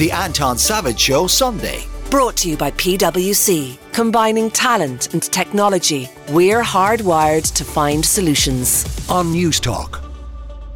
The Anton Savage Show Sunday. Brought to you by PwC. Combining talent and technology, we're hardwired to find solutions. On News Talk.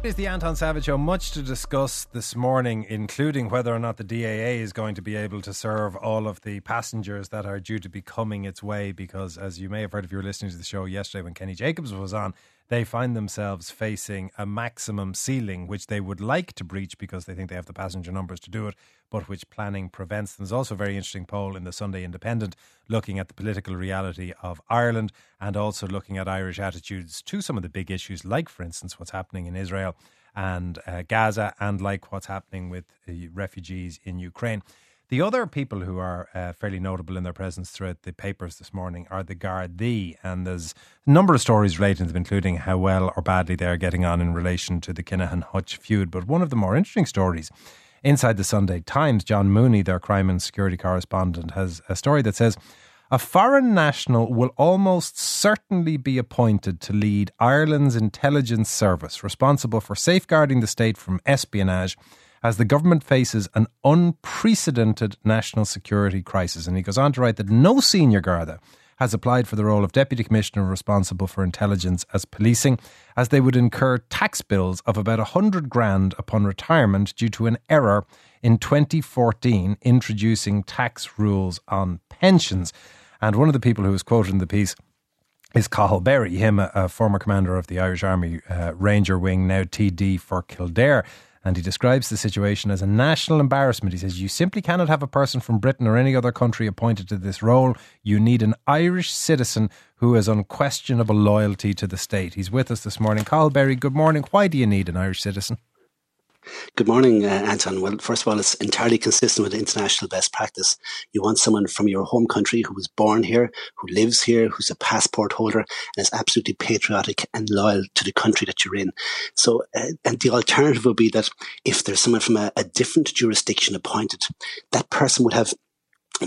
It is the Anton Savage Show. Much to discuss this morning, including whether or not the DAA is going to be able to serve all of the passengers that are due to be coming its way. Because, as you may have heard if you were listening to the show yesterday when Kenny Jacobs was on, they find themselves facing a maximum ceiling, which they would like to breach because they think they have the passenger numbers to do it, but which planning prevents. There's also a very interesting poll in the Sunday Independent looking at the political reality of Ireland and also looking at Irish attitudes to some of the big issues, like, for instance, what's happening in Israel and uh, Gaza, and like what's happening with uh, refugees in Ukraine. The other people who are uh, fairly notable in their presence throughout the papers this morning are the Gardaí, and there's a number of stories relating to them, including how well or badly they're getting on in relation to the Kinahan Hutch feud. But one of the more interesting stories inside the Sunday Times, John Mooney, their crime and security correspondent, has a story that says a foreign national will almost certainly be appointed to lead Ireland's intelligence service, responsible for safeguarding the state from espionage as the government faces an unprecedented national security crisis. And he goes on to write that no senior Garda has applied for the role of Deputy Commissioner responsible for intelligence as policing, as they would incur tax bills of about 100 grand upon retirement due to an error in 2014 introducing tax rules on pensions. And one of the people who was quoted in the piece is Cathal Berry, him a, a, former commander of the Irish Army uh, Ranger Wing, now TD for Kildare. And he describes the situation as a national embarrassment. He says, You simply cannot have a person from Britain or any other country appointed to this role. You need an Irish citizen who has unquestionable loyalty to the state. He's with us this morning. Cathal Berry, good morning. Why do you need an Irish citizen? Good morning, uh, Anton. Well, first of all, it's entirely consistent with international best practice. You want someone from your home country who was born here, who lives here, who's a passport holder, and is absolutely patriotic and loyal to the country that you're in. So, uh, and the alternative would be that if there's someone from a, a different jurisdiction appointed, that person would have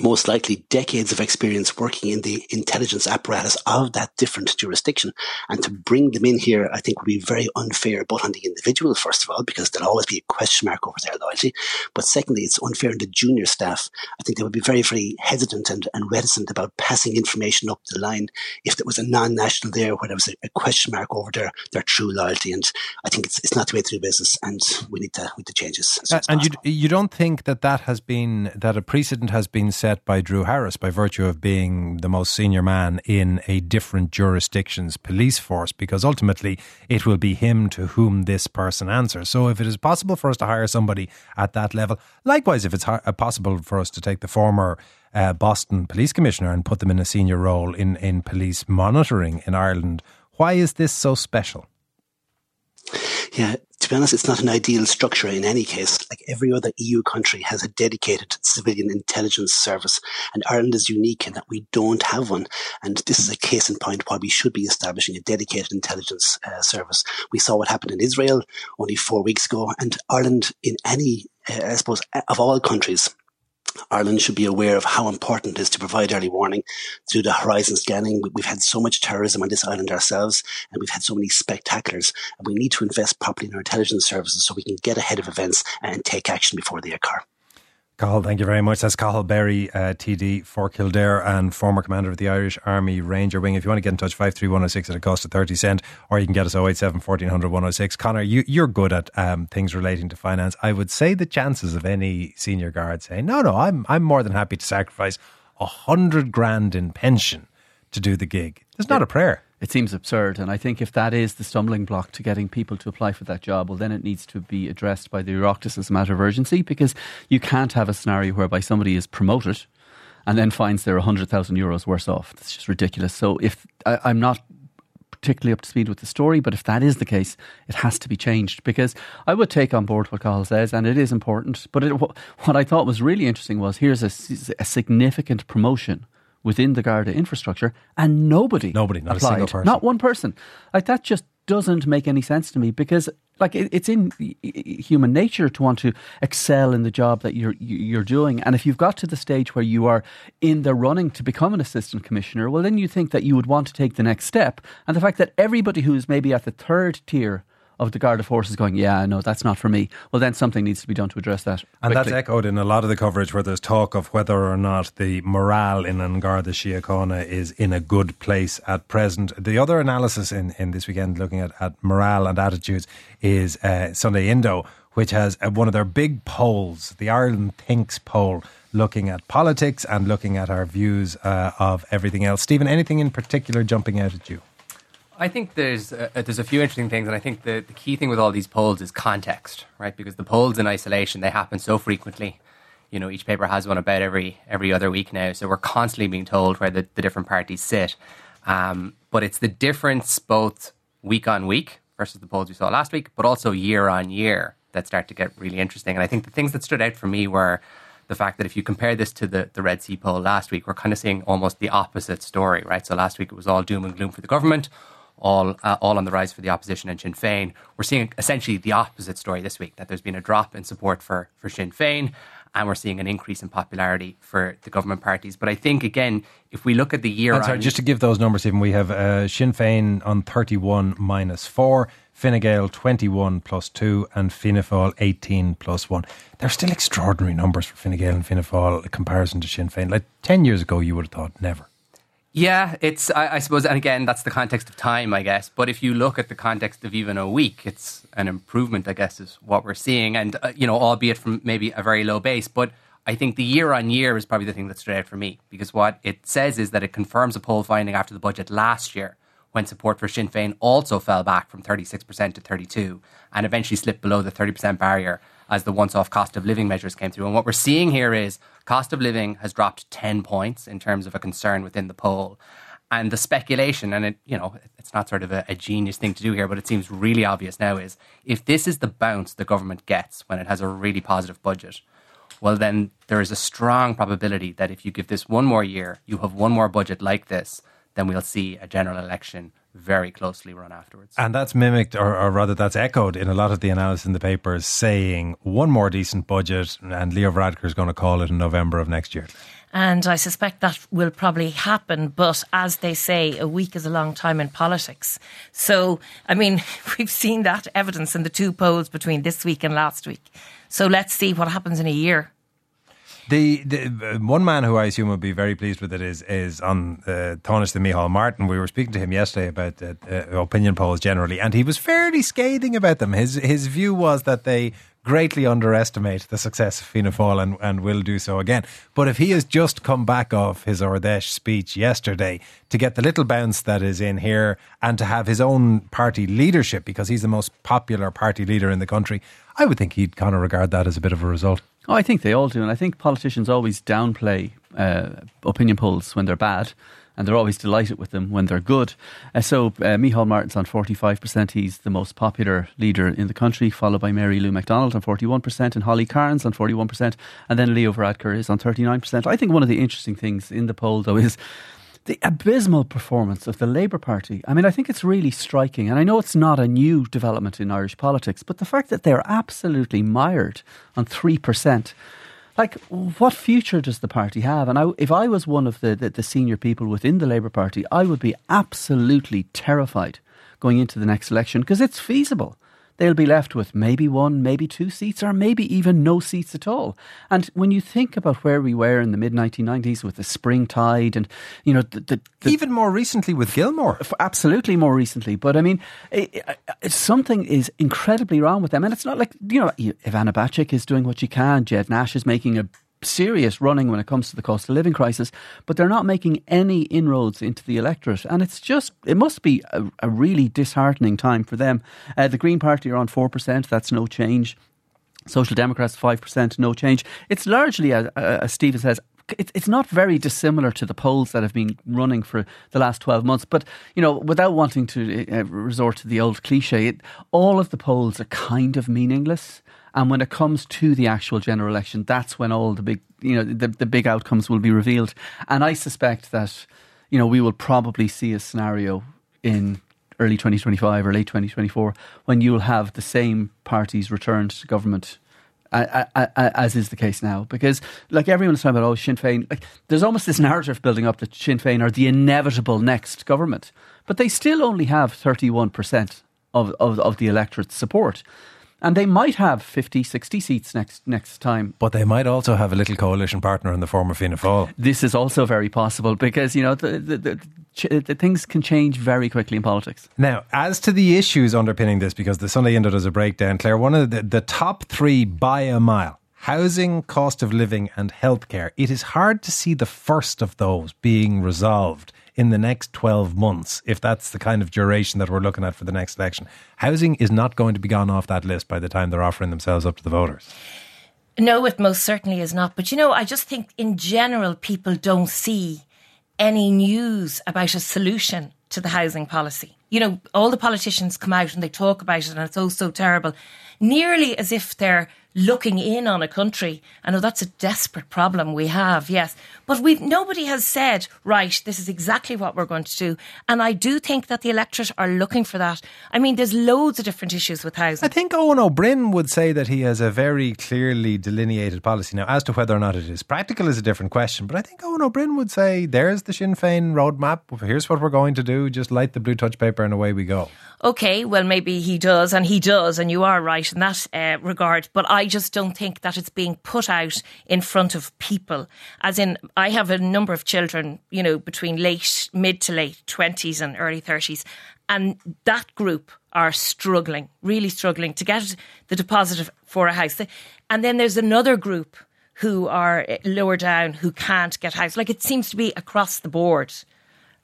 most likely decades of experience working in the intelligence apparatus of that different jurisdiction. And to bring them in here, I think would be very unfair, both on the individual, first of all, because there'll always be a question mark over their loyalty. But secondly, it's unfair on the junior staff. I think they would be very, very hesitant and, and reticent about passing information up the line if there was a non-national there where there was a, a question mark over their, their true loyalty. And I think it's, it's not the way to do business and we need to, we need to change this. And you, you don't think that that has been, that a precedent has been set by Drew Harris by virtue of being the most senior man in a different jurisdiction's police force, because ultimately it will be him to whom this person answers. So if it is possible for us to hire somebody at that level, likewise, if it's uh, possible for us to take the former uh, Boston police commissioner and put them in a senior role in, in police monitoring in Ireland, why is this so special? Yeah, to be honest, it's not an ideal structure in any case. Like every other EU country has a dedicated civilian intelligence service, and Ireland is unique in that we don't have one. And this is a case in point why we should be establishing a dedicated intelligence uh, service. We saw what happened in Israel only four weeks ago, and Ireland, in any, uh, I suppose, of all countries, Ireland should be aware of how important it is to provide early warning through the horizon scanning. We've had so much terrorism on this island ourselves, and we've had so many spectaculars, and we need to invest properly in our intelligence services so we can get ahead of events and take action before they occur. Cathal, thank you very much. That's Cathal Berry, uh, TD for Kildare and former commander of the Irish Army Ranger Wing. If you want to get in touch, 53106 at a cost of 30 cent, or you can get us 087 1400 106. Conor, you, you're good at um, things relating to finance. I would say the chances of any senior guard saying, no, no, I'm, I'm more than happy to sacrifice a hundred grand in pension to do the gig. There's not a prayer it seems absurd. And I think if that is the stumbling block to getting people to apply for that job, well, then it needs to be addressed by the Oireachtas as a matter of urgency because you can't have a scenario whereby somebody is promoted and then finds they're 100,000 euros worse off. It's just ridiculous. So if I, I'm not particularly up to speed with the story, but if that is the case, it has to be changed because I would take on board what Cathal says, and it is important. But it, what I thought was really interesting was here's a, a significant promotion within the Garda infrastructure, and nobody, nobody, not applied. a single person, not one person. Like that just doesn't make any sense to me because like it, it's in human nature to want to excel in the job that you're you're doing and if you've got to the stage where you are in the running to become an assistant commissioner well then you think that you would want to take the next step and the fact that everybody who's maybe at the third tier of the Garda forces going, yeah, no, that's not for me. Well, then something needs to be done to address that. And quickly. that's echoed in a lot of the coverage where there's talk of whether or not the morale in An Garda Síochána is in a good place at present. The other analysis in, in this weekend looking at, at morale and attitudes is uh, Sunday Indo, which has uh, one of their big polls, the Ireland Thinks poll, looking at politics and looking at our views uh, of everything else. Stephen, anything in particular jumping out at you? I think there's a, there's a few interesting things, and I think the, the key thing with all these polls is context, right? Because the polls in isolation they happen so frequently. You know, each paper has one about every every other week now, so we're constantly being told where the, the different parties sit. Um, but it's the difference both week on week versus the polls we saw last week, but also year on year that start to get really interesting. And I think the things that stood out for me were the fact that if you compare this to the, the Red C poll last week, we're kind of seeing almost the opposite story, right? So last week it was all doom and gloom for the government all uh, all on the rise for the opposition and Sinn Féin. We're seeing essentially the opposite story this week that there's been a drop in support for for Sinn Féin and we're seeing an increase in popularity for the government parties. But I think again, if we look at the year, I'm sorry, just to give those numbers, even we have uh, Sinn Féin on 31 minus four. Fine Gael 21 plus 2 and Fianna Fáil 18 plus 1. They're still extraordinary numbers for Fine Gael and Fianna Fáil in comparison to Sinn Féin. Like 10 years ago, you would have thought never. Yeah, it's I, I, suppose, and again, that's the context of time, I guess. But if you look at the context of even a week, it's an improvement, I guess, is what we're seeing, and uh, you know, albeit from maybe a very low base. But I think the year on year is probably the thing that stood out for me because what it says is that it confirms a poll finding after the budget last year, when support for Sinn Féin also fell back from 36% to 32 and eventually slipped below the 30% barrier as the once off cost of living measures came through. And what we're seeing here is cost of living has dropped 10 points in terms of a concern within the poll. And the speculation, and it, you know, it's not sort of a, a genius thing to do here, but it seems really obvious now is if this is the bounce the government gets when it has a really positive budget, well, then there is a strong probability that if you give this one more year, you have one more budget like this, then we'll see a general election very closely run afterwards. And that's mimicked, or, or, rather, that's echoed in a lot of the analysis in the papers saying one more decent budget, and Leo Varadkar is going to call it in November of next year. And I suspect that will probably happen. But as they say, a week is a long time in politics. So, I mean, we've seen that evidence in the two polls between this week and last week. So let's see what happens in a year. The, the uh, one man who I assume would be very pleased with it is is on uh, Tánaiste Micheál Martin. We were speaking to him yesterday about uh, uh, opinion polls generally, and he was fairly scathing about them. His his view was that they greatly underestimate the success of Fianna Fáil and, and will do so again. But if he has just come back off his Fheis speech yesterday to get the little bounce that is in here and to have his own party leadership because he's the most popular party leader in the country, I would think he'd kind of regard that as a bit of a result. Oh, I think they all do. And I think politicians always downplay uh, opinion polls when they're bad. And they're always delighted with them when they're good. Uh, so, uh, Micheál Martin's on 45%. He's the most popular leader in the country, followed by Mary Lou McDonald on 41%, and Holly Cairns on 41%. And then Leo Varadkar is on 39%. I think one of the interesting things in the poll, though, is the abysmal performance of the Labour Party. I mean, I think it's really striking. And I know it's not a new development in Irish politics, but the fact that they're absolutely mired on 3%. Like, what future does the party have? And I, if I was one of the, the, the senior people within the Labour Party, I would be absolutely terrified going into the next election because it's feasible they'll be left with maybe one, maybe two seats, or maybe even no seats at all. And when you think about where we were in the mid 1990s with the spring tide and, you know, the, the, the, even more recently with Gilmore. Absolutely more recently. But I mean, it, it, something is incredibly wrong with them. And it's not like, you know, Ivana Bacik is doing what she can, Ged Nash is making a serious running when it comes to the cost of living crisis, but they're not making any inroads into the electorate. And it's just, it must be a, a really disheartening time for them. Uh, the Green Party are on 4%, that's no change. Social Democrats, 5%, no change. It's largely, as, as Stephen says, it's not very dissimilar to the polls that have been running for the last 12 months. But, you know, without wanting to uh, resort to the old cliche, it, all of the polls are kind of meaningless. And when it comes to the actual general election, that's when all the big, you know, the, the big outcomes will be revealed. And I suspect that, you know, we will probably see a scenario in early 2025 or late 2024 when you'll have the same parties returned to government as is the case now. Because, like everyone's talking about, oh, Sinn Féin, like, there's almost this narrative building up that Sinn Féin are the inevitable next government. But they still only have 31% of, of, of the electorate's support. And they might have 50, 60 seats next next time. But they might also have a little coalition partner in the form of Fianna Fáil. This is also very possible because, you know, the, the, the, the things can change very quickly in politics. Now, as to the issues underpinning this, because the Sunday Indo does a breakdown, Claire, one of the, the top three by a mile housing, cost of living, and healthcare. It is hard to see the first of those being resolved in the next 12 months, if that's the kind of duration that we're looking at for the next election. Housing is not going to be gone off that list by the time they're offering themselves up to the voters. No, it most certainly is not. But you know, I just think in general, people don't see any news about a solution to the housing policy. You know, all the politicians come out and they talk about it and it's oh so terrible, nearly as if they're looking in on a country. I know that's a desperate problem we have, yes. But we've, nobody has said, right, this is exactly what we're going to do. And I do think that the electorate are looking for that. I mean, there's loads of different issues with housing. I think Eoin Ó Broin would say that he has a very clearly delineated policy. Now, as to whether or not it is practical is a different question. But I think Eoin Ó Broin would say, there's the Sinn Féin roadmap. Here's what we're going to do. Just light the blue touch paper and away we go okay, well, maybe he does, and he does, and you are right in that uh, regard. But I just don't think that it's being put out in front of people. As in, I have a number of children, you know, between late, mid to late 20s and early 30s, and that group are struggling, really struggling to get the deposit for a house. And then there's another group who are uh, lower down who can't get house. Like it seems to be across the board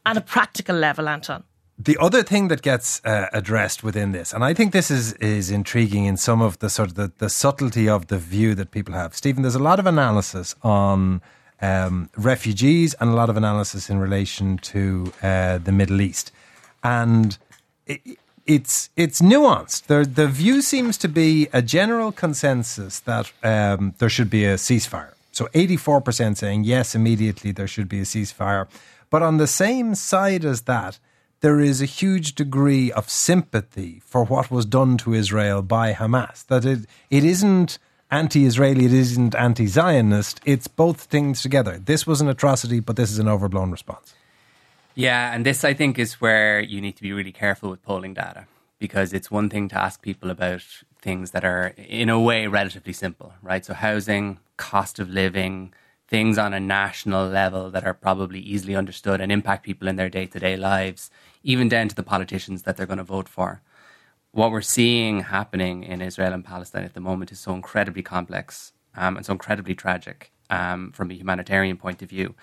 at a practical level, Anton the other thing that gets uh, addressed within this, and I think this is is intriguing in some of the sort of the, the subtlety of the view that people have. Stephen, there's a lot of analysis on um, refugees and a lot of analysis in relation to uh, the Middle East, and it, it's it's nuanced. The the view seems to be a general consensus that um, there should be a ceasefire. So 84% saying yes, immediately there should be a ceasefire. But on the same side as that, there is a huge degree of sympathy for what was done to Israel by Hamas. That it, it isn't anti Israeli, it isn't anti Zionist, it's both things together. This was an atrocity, but this is an overblown response. Yeah, and this I think is where you need to be really careful with polling data because it's one thing to ask people about things that are, in a way, relatively simple, right? So, housing, cost of living, things on a national level that are probably easily understood and impact people in their day to day lives even down to the politicians that they're going to vote for. What we're seeing happening in Israel and Palestine at the moment is so incredibly complex um, and so incredibly tragic um, from a humanitarian point of view.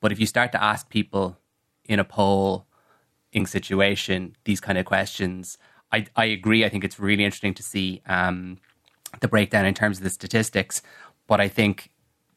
But if you start to ask people in a poll in situation these kind of questions, I, I agree. I think it's really interesting to see um, the breakdown in terms of the statistics. But I think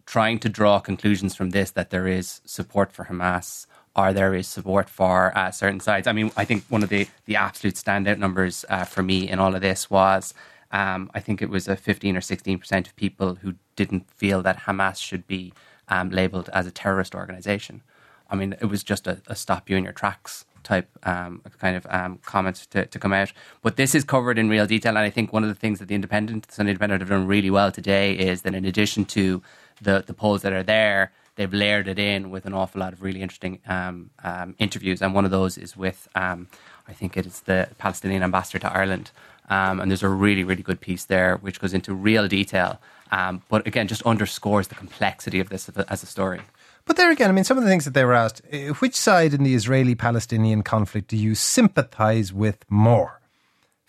trying to draw conclusions from this that there is support for Hamas or there is support for uh, certain sides. I mean, I think one of the, the absolute standout numbers uh, for me in all of this was um, I think it was a 15 or 16% of people who didn't feel that Hamas should be um, labeled as a terrorist organization. I mean, it was just a, a stop you in your tracks type um, kind of um, comments to, to come out. But this is covered in real detail. And I think one of the things that the Independent, Sunday Independent have done really well today is that in addition to the, the polls that are there, they've layered it in with an awful lot of really interesting um, um, interviews. And one of those is with, um, I think it is the Palestinian ambassador to Ireland. Um, and there's a really, really good piece there which goes into real detail. Um, but again, just underscores the complexity of this as a story. But there again, I mean, some of the things that they were asked eh, which side in the Israeli Palestinian conflict do you sympathize with more?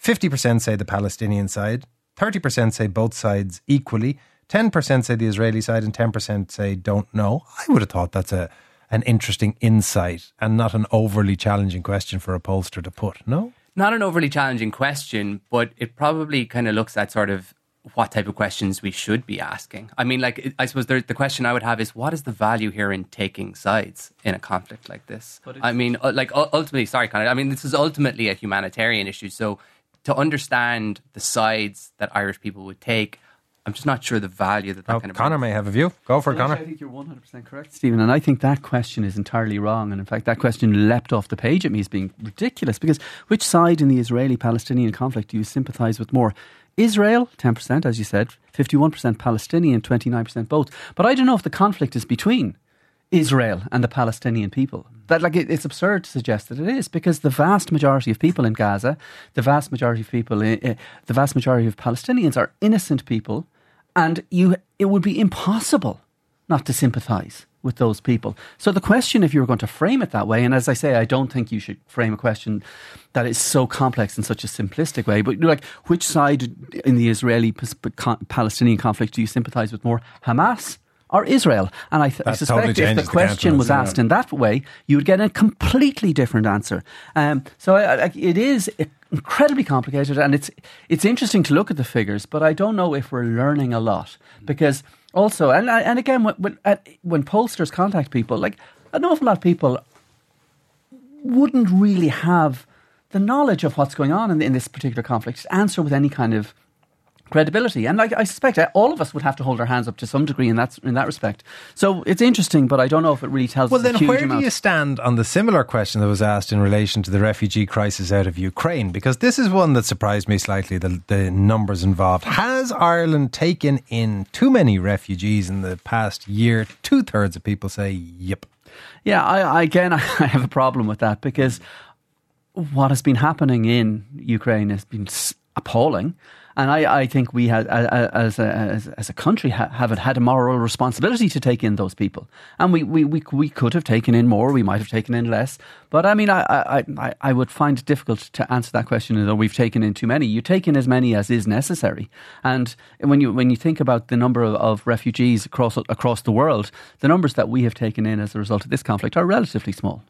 50% say the Palestinian side, 30% say both sides equally, 10% say the Israeli side and 10% say don't know. I would have thought that's a an interesting insight and not an overly challenging question for a pollster to put, no? Not an overly challenging question, but it probably kind of looks at sort of what type of questions we should be asking. I mean, like, I suppose the question I would have is what is the value here in taking sides in a conflict like this? I mean, uh, like, ultimately, sorry, Conor, I mean, this is ultimately a humanitarian issue. So to understand the sides that Irish people would take, I'm just not sure the value that that oh, kind of. Conor may have a view. Go for it, Conor. I think you're 100 percent correct, Stephen. And I think that question is entirely wrong. And in fact, that question leapt off the page at me as being ridiculous because which side in the Israeli-Palestinian conflict do you sympathise with more? Israel, 10%, as you said, 51% Palestinian, 29% both. But I don't know if the conflict is between Israel and the Palestinian people. That like it, it's absurd to suggest that it is because the vast majority of people in Gaza, the vast majority of people, in, uh, the vast majority of Palestinians are innocent people, and you it would be impossible not to sympathise with those people. So the question, if you were going to frame it that way, and as I say, I don't think you should frame a question that is so complex in such a simplistic way. But like, which side in the Israeli-Palestinian conflict do you sympathise with more, Hamas? Or Israel, and I, th- I suspect totally if the question the was asked in that way, you would get a completely different answer. Um, so I, I, it is incredibly complicated, and it's it's interesting to look at the figures, but I don't know if we're learning a lot because also, and and again, when when, uh, when pollsters contact people, like an awful lot of people wouldn't really have the knowledge of what's going on in, in this particular conflict to answer with any kind of credibility. And I, I, suspect uh, all of us would have to hold our hands up to some degree in that in that respect. So it's interesting, but I don't know if it really tells. Well, then where amount. do you stand on the similar question that was asked in relation to the refugee crisis out of Ukraine? Because this is one that surprised me slightly. The, the numbers involved. Has Ireland taken in too many refugees in the past year? Two thirds of people say, "Yep." Yeah, I, I again, I have a problem with that because what has been happening in Ukraine has been appalling. And I, I think we had, as a, as, as a country, have had a moral responsibility to take in those people. And we, we, we, we could have taken in more, we might have taken in less. But I mean, I, I, I would find it difficult to answer that question that we've taken in too many. You take in as many as is necessary. And when you, when you think about the number of, of refugees across, across the world, the numbers that we have taken in as a result of this conflict are relatively small.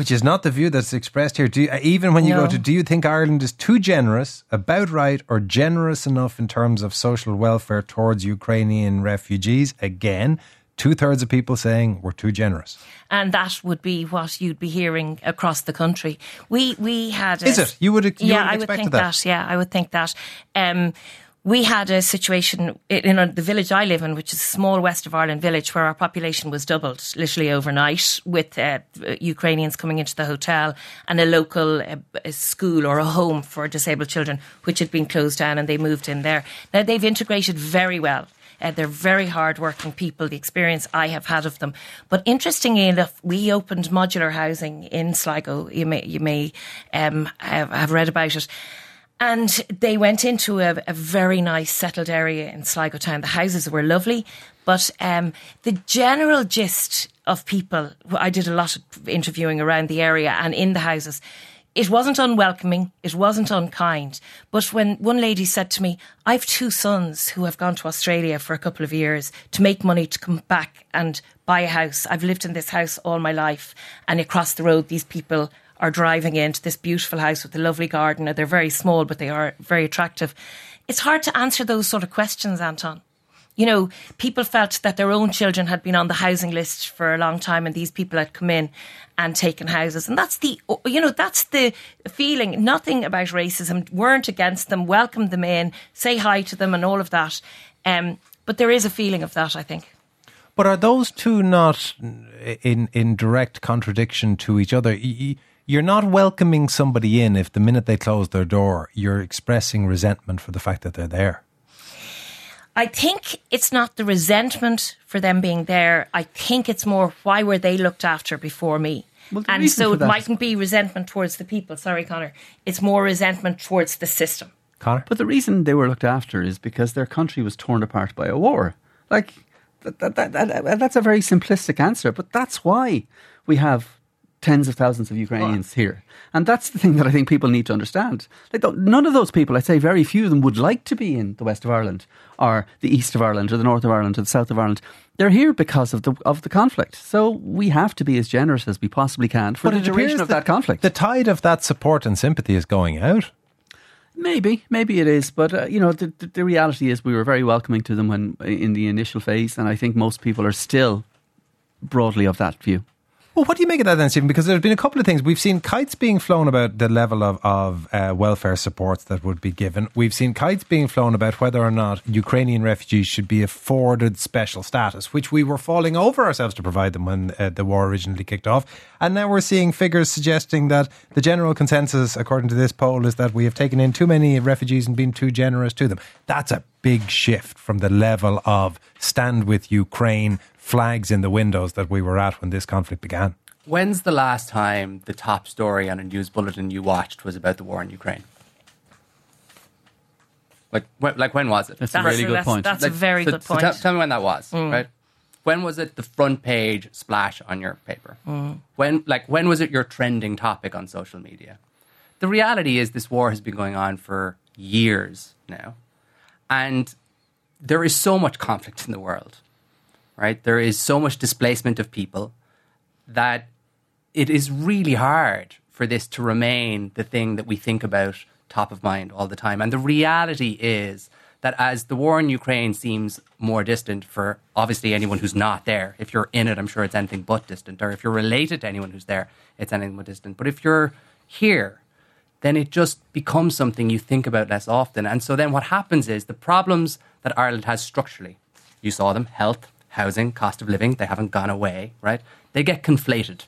Which is not the view that's expressed here. You, even when you no. go to, do you think Ireland is too generous, about right, or generous enough in terms of social welfare towards Ukrainian refugees? Again, two thirds of people saying we're too generous. And that would be what you'd be hearing across the country. We we had. A, is it? You would. You yeah, would I would think that. that. Yeah, I would think that. Um, we had a situation in the village I live in, which is a small west of Ireland village, where our population was doubled literally overnight, with uh, Ukrainians coming into the hotel and a local uh, a school or a home for disabled children, which had been closed down, and they moved in there. Now they've integrated very well. Uh, they're very hard-working people. The experience I have had of them, but interestingly enough, we opened modular housing in Sligo. You may you may um, have, have read about it and they went into a, a, very nice settled area in Sligo town. The houses were lovely, but um, the general gist of people, I did a lot of interviewing around the area and in the houses. It wasn't unwelcoming, it wasn't unkind. But when one lady said to me, I've two sons who have gone to Australia for a couple of years to make money to come back and buy a house. I've lived in this house all my life, and across the road, these people are driving into this beautiful house with a lovely garden. They're very small, but they are very attractive. It's hard to answer those sort of questions, Anton. You know, people felt that their own children had been on the housing list for a long time and these people had come in and taken houses. And that's the, you know, that's the feeling. Nothing about racism, weren't against them, welcomed them in, say hi to them and all of that. Um, but there is a feeling of that, I think. But are those two not in in direct contradiction to each other? You're not welcoming somebody in if the minute they close their door, you're expressing resentment for the fact that they're there. I think it's not the resentment for them being there. I think it's more why were they looked after before me? Well, and so it mightn't be resentment towards the people. Sorry, Conor. It's more resentment towards the system. Conor? But the reason they were looked after is because their country was torn apart by a war. Like, that, that, that, that's a very simplistic answer, but that's why we have tens of thousands of Ukrainians oh. here. And that's the thing that I think people need to understand. Like, none of those people, I'd say very few of them, would like to be in the west of Ireland or the east of Ireland or the north of Ireland or the south of Ireland. They're here because of the of the conflict. So we have to be as generous as we possibly can for but the duration of that, that conflict. The tide of that support and sympathy is going out. Maybe, maybe it is, but uh, you know, the, the, the reality is we were very welcoming to them when in the initial phase, and I think most people are still broadly of that view. Well, what do you make of that then, Stephen? Because there's been a couple of things. We've seen kites being flown about the level of, of uh, welfare supports that would be given. We've seen kites being flown about whether or not Ukrainian refugees should be afforded special status, which we were falling over ourselves to provide them when uh, the war originally kicked off. And now we're seeing figures suggesting that the general consensus, according to this poll, is that we have taken in too many refugees and been too generous to them. That's a big shift from the level of stand with Ukraine flags in the windows that we were at when this conflict began. When's the last time the top story on a news bulletin you watched was about the war in Ukraine? Like, when, like when was it? That's, That's a really a- good that's- point. that's- a very so- good so point. tell, tell me when that was, mm. right? When was it the front page splash on your paper? Mm. When, like, when was it your trending topic on social media? The reality is, this war has been going on for years now, and there is so much conflict in the world, right? There is so much displacement of people that it is really hard for this to remain the thing that we think about top of mind all the time. And the reality is that as the war in Ukraine seems more distant for obviously anyone who's not there, if you're in it, I'm sure it's anything but distant. Or if you're related to anyone who's there, it's anything but distant. But if you're here, then it just becomes something you think about less often. And so then what happens is the problems that Ireland has structurally, you saw them health, housing, cost of living, they haven't gone away, right? They get conflated.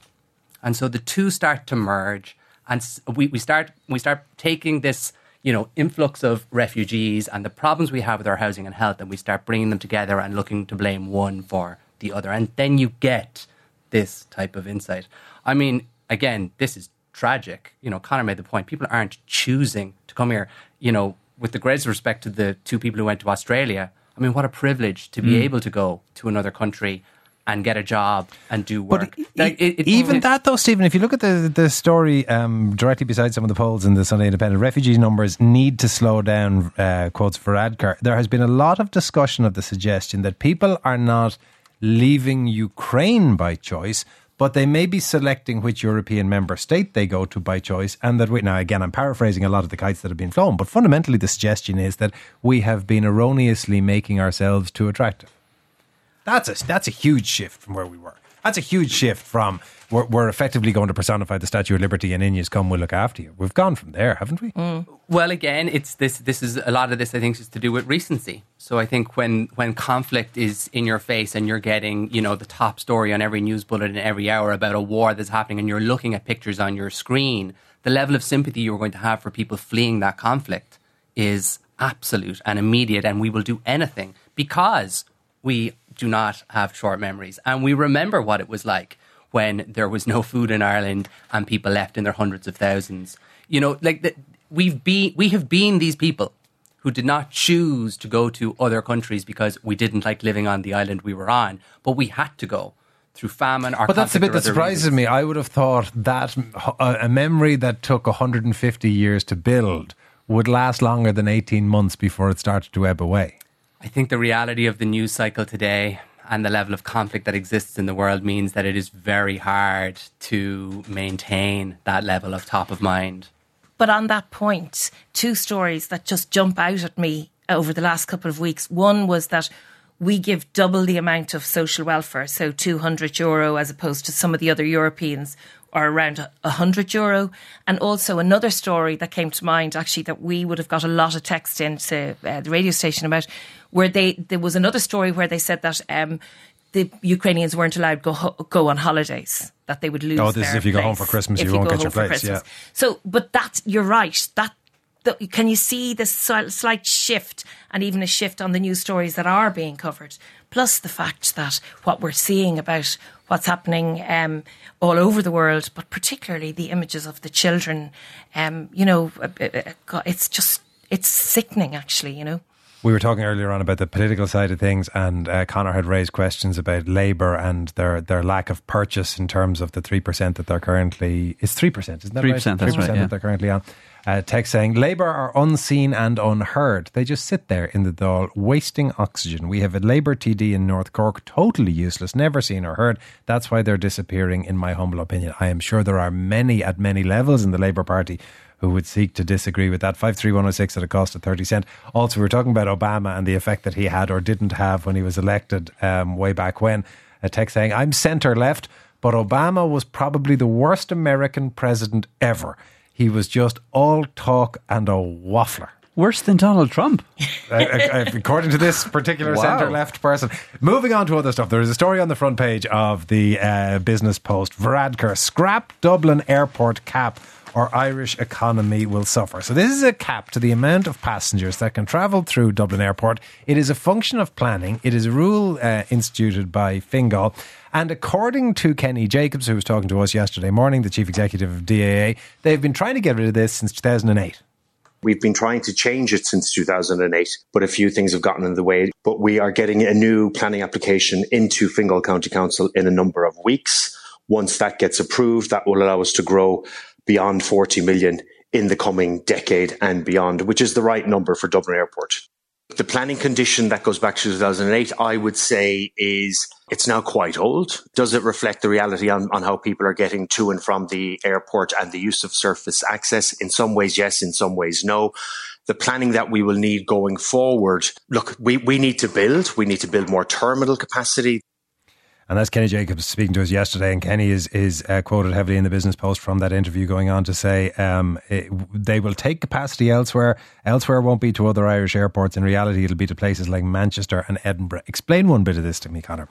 And so the two start to merge, and we, we start we start taking this you know influx of refugees and the problems we have with our housing and health, and we start bringing them together and looking to blame one for the other, and then you get this type of insight. I mean, again, this is tragic. You know, Conor made the point: people aren't choosing to come here. You know, with the greatest respect to the two people who went to Australia. I mean, what a privilege to be able to go to another country and get a job and do work. Like, it- it- even it- that, though, Stephen, if you look at the the story um, directly beside some of the polls in the Sunday Independent, refugee numbers need to slow down. Uh, quotes Varadkar. There has been a lot of discussion of the suggestion that people are not leaving Ukraine by choice. But they may be selecting which European member state they go to by choice, and that we now again I'm paraphrasing a lot of the kites that have been flown, but fundamentally the suggestion is that we have been erroneously making ourselves too attractive. That's a that's a huge shift from where we were. That's a huge shift from we're, we're effectively going to personify the Statue of Liberty and in come, we'll look after you. We've gone from there, haven't we? Mm. Well, again, it's this. This is a lot of this. I think is to do with recency. So I think when when conflict is in your face and you're getting you know the top story on every news bulletin every hour about a war that's happening, and you're looking at pictures on your screen, the level of sympathy you're going to have for people fleeing that conflict is absolute and immediate, and we will do anything because we do not have short memories, and we remember what it was like when there was no food in Ireland and people left in their hundreds of thousands. You know, like the, we've been, we have been these people who did not choose to go to other countries because we didn't like living on the island we were on, but we had to go through famine or But that's a bit that surprises reasons. me. I would have thought that a memory that took 150 years to build would last longer than 18 months before it started to ebb away. I think the reality of the news cycle today and the level of conflict that exists in the world means that it is very hard to maintain that level of top of mind. But on that point, two stories that just jump out at me over the last couple of weeks. One was that we give double the amount of social welfare, so 200 euro as opposed to some of the other Europeans are around 100 euro. And also another story that came to mind actually that we would have got a lot of text into uh, the radio station about where they there was another story where they said that um, the Ukrainians weren't allowed to go, ho- go on holidays, that they would lose Oh, this is if you go home for Christmas, if you won't go get your place, yeah. So, but that you're right. That, that can you see the slight shift, and even a shift on the news stories that are being covered. Plus the fact that what we're seeing about what's happening um, all over the world, but particularly the images of the children. Um, you know, uh, uh, uh, God, it's just it's sickening. Actually, you know. We were talking earlier on about the political side of things, and uh, Conor had raised questions about Labour and their, their lack of purchase in terms of the three percent that they're currently. It's three percent, isn't that 3%, right? that's right, yeah. that they're currently on. Uh, text saying Labour are unseen and unheard. They just sit there in the Dáil, wasting oxygen. We have a Labour TD in North Cork, totally useless, never seen or heard. That's why they're disappearing, in my humble opinion. I am sure there are many at many levels in the Labour Party who would seek to disagree with that. 53106 at a cost of 30 cent. Also, we're talking about Obama and the effect that he had or didn't have when he was elected um, way back when. A text saying, I'm centre left, but Obama was probably the worst American president ever. He was just all talk and a waffler. Worse than Donald Trump. Uh, uh, according to this particular Wow. centre left person. Moving on to other stuff, there is a story on the front page of the uh, Business Post. Varadkar scrap Dublin airport cap or Irish economy will suffer. So this is a cap to the amount of passengers that can travel through Dublin Airport. It is a function of planning. It is a rule uh, instituted by Fingal. And according to Kenny Jacobs, who was talking to us yesterday morning, the chief executive of DAA, they've been trying to get rid of this since 2008. We've been trying to change it since 2008, but a few things have gotten in the way. But we are getting a new planning application into Fingal County Council in a number of weeks. Once that gets approved, that will allow us to grow beyond 40 million in the coming decade and beyond, which is the right number for Dublin Airport. The planning condition that goes back to 2008, I would say is it's now quite old. Does it reflect the reality on, on how people are getting to and from the airport and the use of surface access? In some ways, yes. In some ways, no. The planning that we will need going forward. Look, we, we need to build. We need to build more terminal capacity. And that's Kenny Jacobs speaking to us yesterday. And Kenny is is uh, quoted heavily in the Business Post from that interview, going on to say um, it, they will take capacity elsewhere. Elsewhere won't be to other Irish airports. In reality, it'll be to places like Manchester and Edinburgh. Explain one bit of this to me, Conor.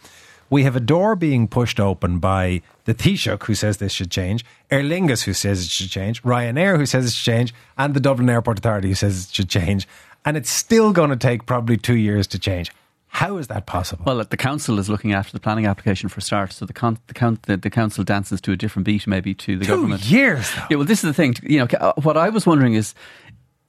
We have a door being pushed open by the Taoiseach, who says this should change, Aer Lingus, who says it should change, Ryanair, who says it should change, and the Dublin Airport Authority, who says it should change. And it's still going to take probably two years to change. How is that possible? Well, the council is looking after the planning application for start, so the con- the, con- the, the, council dances to a different beat, maybe to the Two government. years. Though. Yeah. Well, this is the thing. You know, uh, what I was wondering is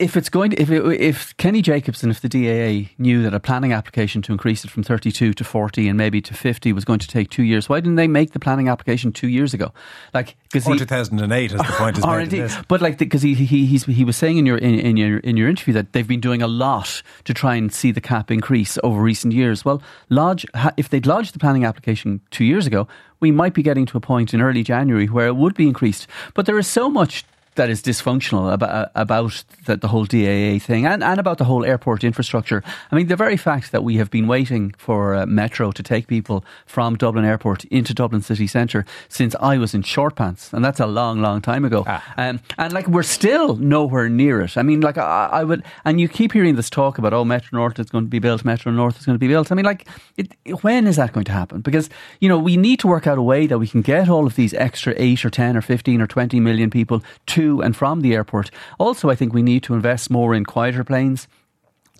if it's going to, if it, if Kenny Jacobson, if the DAA knew that a planning application to increase it from 32 to 40 and maybe to 50 was going to take two years, why didn't they make the planning application two years ago? Like, because 2008, as the point is. Indeed. But like, because he, he he was saying in your in, in, your in your interview that they've been doing a lot to try and see the cap increase over recent years. Well, lodge if they'd lodged the planning application two years ago, we might be getting to a point in early January where it would be increased. But there is so much that is dysfunctional about about the, the, whole DAA thing and, and about the whole airport infrastructure. I mean, the very fact that we have been waiting for uh, Metro to take people from Dublin Airport into Dublin city centre since I was in short pants, and that's a long, long time ago. Ah. Um, and like we're still nowhere near it. I mean, like I, I, would, and you keep hearing this talk about oh, Metro North is going to be built, Metro North is going to be built. I mean, like, it, when is that going to happen? Because you know we need to work out a way that we can get all of these extra eight or ten or fifteen or twenty million people to to and from the airport. Also, I think we need to invest more in quieter planes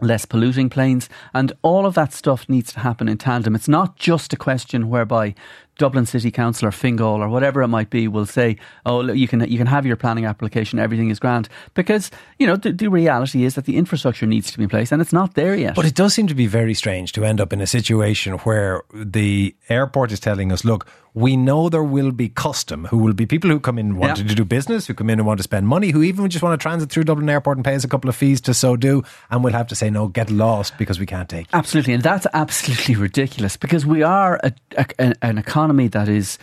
less polluting planes, and all of that stuff needs to happen in tandem. It's not just a question whereby Dublin City Council or Fingal or whatever it might be will say, "Oh, you can you can have your planning application, everything is grand," because you know the, the, reality is that the infrastructure needs to be in place, and it's not there yet. But it does seem to be very strange to end up in a situation where the airport is telling us, "Look, we know there will be custom who will be people who come in wanting yeah. to do business, who come in and want to spend money, who even just want to transit through Dublin Airport and pay us a couple of fees to so do, and we'll have to say no, get lost because we can't take." Absolutely, and that's absolutely ridiculous because we are a, a, an economy that is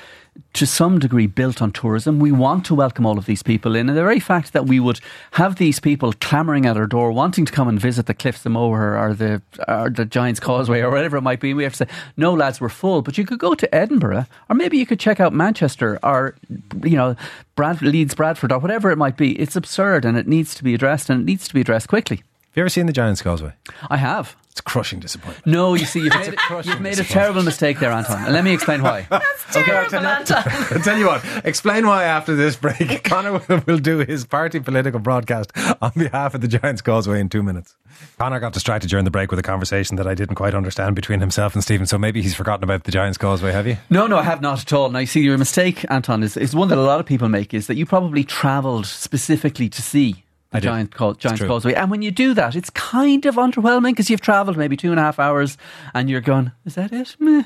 to some degree built on tourism. We want to welcome all of these people in. And the very fact that we would have these people clamouring at our door, wanting to come and visit the Cliffs of Moher or the, or the Giant's Causeway or whatever it might be, we have to say, no, lads, we're full. But you could go to Edinburgh or maybe you could check out Manchester or, you know, Brad, Leeds, Bradford or whatever it might be. It's absurd and it needs to be addressed and it needs to be addressed quickly. Have you ever seen the Giant's Causeway? I have. It's crushing disappointment. No, you see, you've made, you've made a terrible mistake there, Anton. And let me explain why. That's terrible, okay, Anton. I'll tell you what, explain why after this break. Conor will do his party political broadcast on behalf of the Giants Causeway in two minutes. Conor got distracted during the break with a conversation that I didn't quite understand between himself and Stephen, so maybe he's forgotten about the Giants Causeway, have you? No, no, I have not at all. Now, you see, your mistake, Anton, is, is one that a lot of people make, is that you probably travelled specifically to see the giant call, Giant's Causeway. And when you do that, it's kind of underwhelming because you've travelled maybe two and a half hours and you're going, is that it? Meh.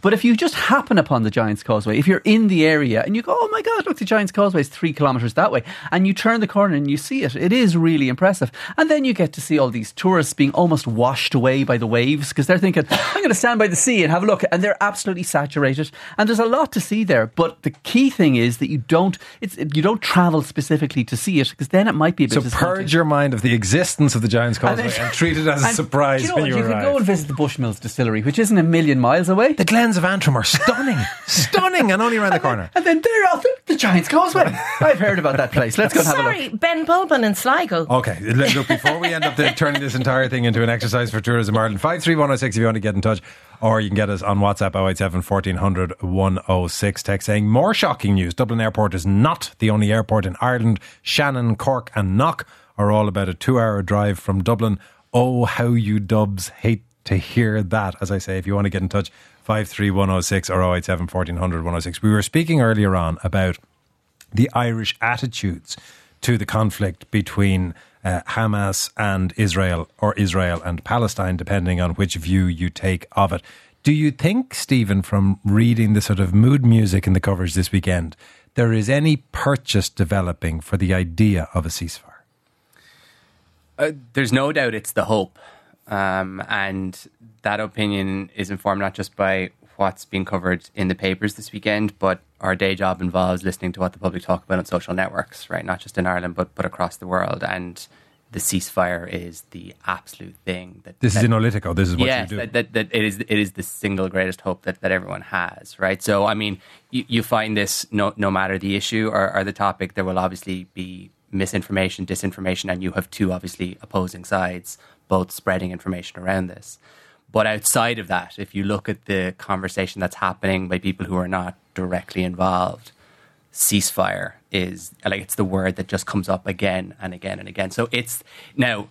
But if you just happen upon the Giant's Causeway, if you're in the area and you go, oh my God, look, the Giant's Causeway is three kilometres that way, and you turn the corner and you see it, it is really impressive. And then you get to see all these tourists being almost washed away by the waves because they're thinking, I'm going to stand by the sea and have a look. And they're absolutely saturated. And there's a lot to see there. But the key thing is that you don't, it's, you don't travel specifically to see it because then it might be a bit So purge your mind of the existence of the Giant's Causeway and, then, and treat it as a surprise you know when you, you arrive. can go and visit the Bushmills distillery, which isn't a million miles away. The Glens of Antrim are stunning, stunning, and only around the corner. And then they're off the, the Giants Causeway. I've heard about that place. Let's go and have Sorry, a look. Ben Bulben in Sligo. Okay, look, before we end up turning this entire thing into an exercise for Tourism Ireland, 53106 if you want to get in touch. or you can get us on WhatsApp 087 1400 106. Text saying, More shocking news. Dublin Airport is not the only airport in Ireland. Shannon, Cork, and Knock are all about a two hour drive from Dublin. Oh, how you dubs hate to hear that. As I say, if you want to get in touch, 53106 or 087 1400 106. We were speaking earlier on about the Irish attitudes to the conflict between uh, Hamas and Israel, or Israel and Palestine, depending on which view you take of it. Do you think, Stephen, from reading the sort of mood music in the coverage this weekend, there is any purchase developing for the idea of a ceasefire? Uh, there's no doubt it's the hope. Um, and that opinion is informed not just by what's being covered in the papers this weekend, but our day job involves listening to what the public talk about on social networks, right? Not just in Ireland, but but across the world. And the ceasefire is the absolute thing that this that, is analytical. This is what yes, you do. That, that, that it is it is the single greatest hope that, that everyone has, right? So I mean, you, you find this no no matter the issue or, or the topic, there will obviously be misinformation, disinformation, and you have two obviously opposing sides both spreading information around this. But outside of that, if you look at the conversation that's happening by people who are not directly involved, ceasefire is like it's the word that just comes up again and again and again. So it's now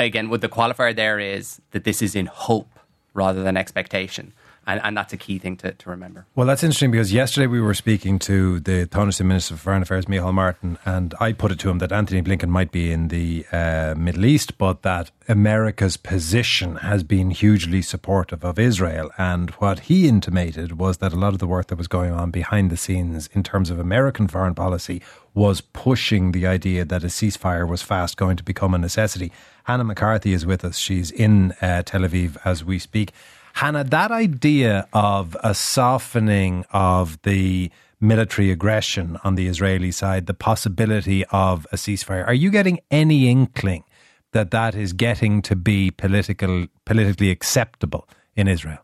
again what the qualifier there is that this is in hope rather than expectation. And, and that's a key thing to, to remember. Well, that's interesting because yesterday we were speaking to the Tánaiste Minister for Foreign Affairs, Micheál Martin, and I put it to him that Antony Blinken might be in the uh, Middle East, but that America's position has been hugely supportive of Israel. And what he intimated was that a lot of the work that was going on behind the scenes in terms of American foreign policy was pushing the idea that a ceasefire was fast going to become a necessity. Hannah McCarthy is with us. She's in uh, Tel Aviv as we speak. Hannah, that idea of a softening of the military aggression on the Israeli side, the possibility of a ceasefire, are you getting any inkling that that is getting to be political, politically acceptable in Israel?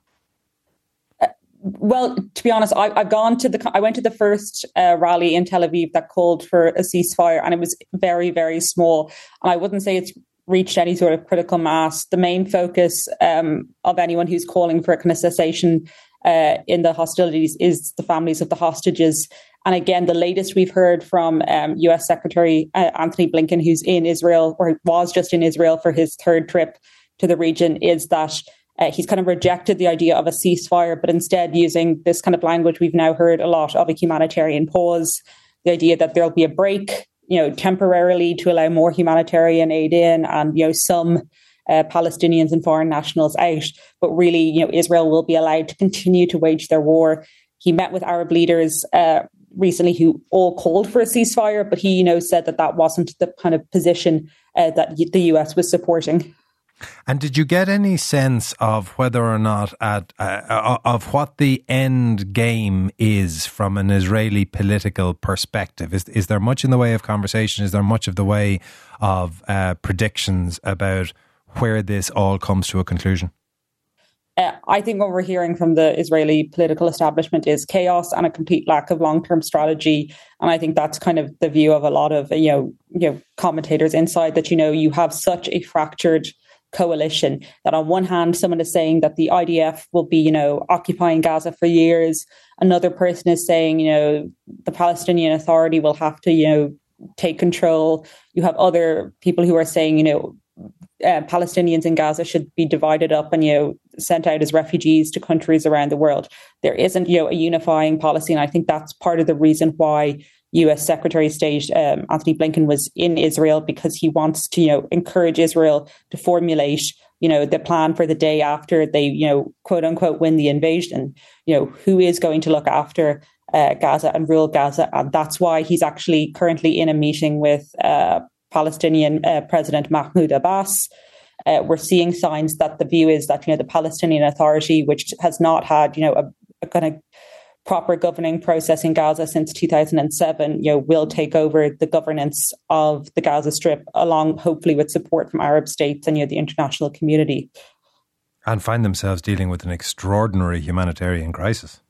Uh, well, to be honest, I, have gone to the. I went to the first uh, rally in Tel Aviv that called for a ceasefire, and it was very, very small. And I wouldn't say it's reached any sort of critical mass. The main focus um, of anyone who's calling for a kind of cessation uh, in the hostilities is the families of the hostages. And again, the latest we've heard from um, US Secretary uh, Antony Blinken, who's in Israel or was just in Israel for his third trip to the region, is that uh, he's kind of rejected the idea of a ceasefire, but instead using this kind of language we've now heard a lot of a humanitarian pause, the idea that there'll be a break you know, temporarily to allow more humanitarian aid in and, you know, some uh, Palestinians and foreign nationals out. But really, you know, Israel will be allowed to continue to wage their war. He met with Arab leaders uh, recently who all called for a ceasefire, but he, you know, said that that wasn't the kind of position uh, that the US was supporting. And did you get any sense of whether or not at uh, uh, of what the end game is from an Israeli political perspective? Is is there much in the way of conversation? Is there much of the way of uh, predictions about where this all comes to a conclusion? Uh, I think what we're hearing from the Israeli political establishment is chaos and a complete lack of long-term strategy, and I think that's kind of the view of a lot of you know you know commentators inside that you know you have such a fractured coalition. That on one hand, someone is saying that the IDF will be, you know, occupying Gaza for years. Another person is saying, you know, the Palestinian Authority will have to, you know, take control. You have other people who are saying, you know, uh, Palestinians in Gaza should be divided up and you know sent out as refugees to countries around the world. There isn't you know a unifying policy, and I think that's part of the reason why U.S. Secretary of State um, Antony Blinken was in Israel because he wants to, you know, encourage Israel to formulate, you know, the plan for the day after they, you know, quote unquote, win the invasion. You know, who is going to look after uh, Gaza and rule Gaza, and that's why he's actually currently in a meeting with uh, Palestinian uh, President Mahmoud Abbas. Uh, we're seeing signs that the view is that you know the Palestinian Authority, which has not had you know a, a kind of proper governing process in Gaza since 2007, you know, will take over the governance of the Gaza Strip, along hopefully with support from Arab states and you know the international community, and find themselves dealing with an extraordinary humanitarian crisis.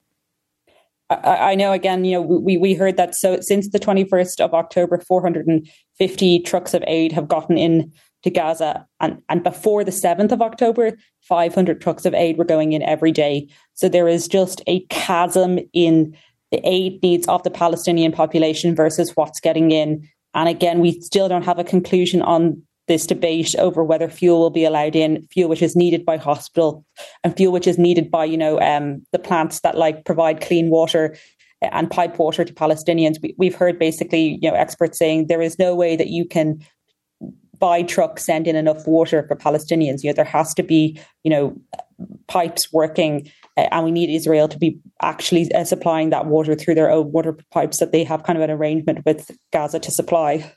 I, I know. Again, you know, we we heard that so since the 21st of October, 450 trucks of aid have gotten in to Gaza. And, and before the 7th of October, 500 trucks of aid were going in every day. So there is just a chasm in the aid needs of the Palestinian population versus what's getting in. And again, we still don't have a conclusion on this debate over whether fuel will be allowed in, fuel which is needed by hospital and fuel which is needed by, you know, um, the plants that like provide clean water and pipe water to Palestinians. We, have heard basically, you know, experts saying there is no way that you can by truck send in enough water for Palestinians. You know, there has to be, you know, pipes working, uh, and we need Israel to be actually uh, supplying that water through their own water pipes that they have kind of an arrangement with Gaza to supply.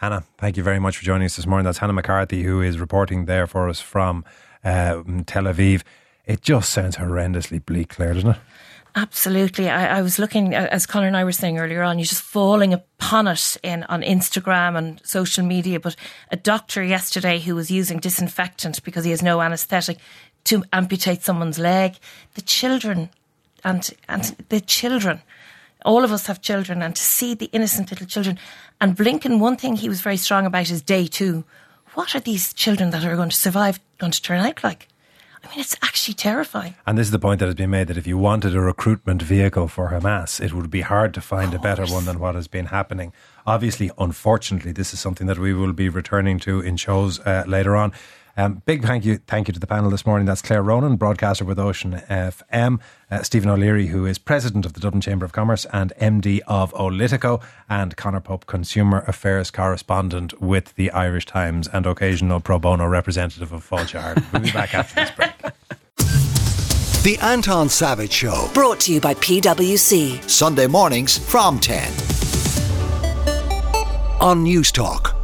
Hannah, thank you very much for joining us this morning. That's Hannah McCarthy, who is reporting there for us from uh, Tel Aviv. It just sounds horrendously bleak, Claire, doesn't it? Absolutely. I, I, was looking, as Conor and I were saying earlier on, you're just falling upon it in on Instagram and social media. But a doctor yesterday who was using disinfectant because he has no anaesthetic to amputate someone's leg. The children and and the children, all of us have children, and to see the innocent little children. And Blinken, one thing he was very strong about is day two. What are these children that are going to survive going to turn out like? I mean, it's actually terrifying. And this is the point that has been made that if you wanted a recruitment vehicle for Hamas, it would be hard to find a better one than what has been happening. Obviously, unfortunately, this is something that we will be returning to in shows uh, later on. Um, big thank you, thank you to the panel this morning. That's Claire Ronan, broadcaster with Ocean FM, uh, Stephen O'Leary, who is president of the Dublin Chamber of Commerce and MD of Olytico, and Conor Pope, consumer affairs correspondent with the Irish Times and occasional pro bono representative of Fáilte We'll be back after this break. The Anton Savage Show. Brought to you by PwC. Sunday mornings from 10 on Newstalk.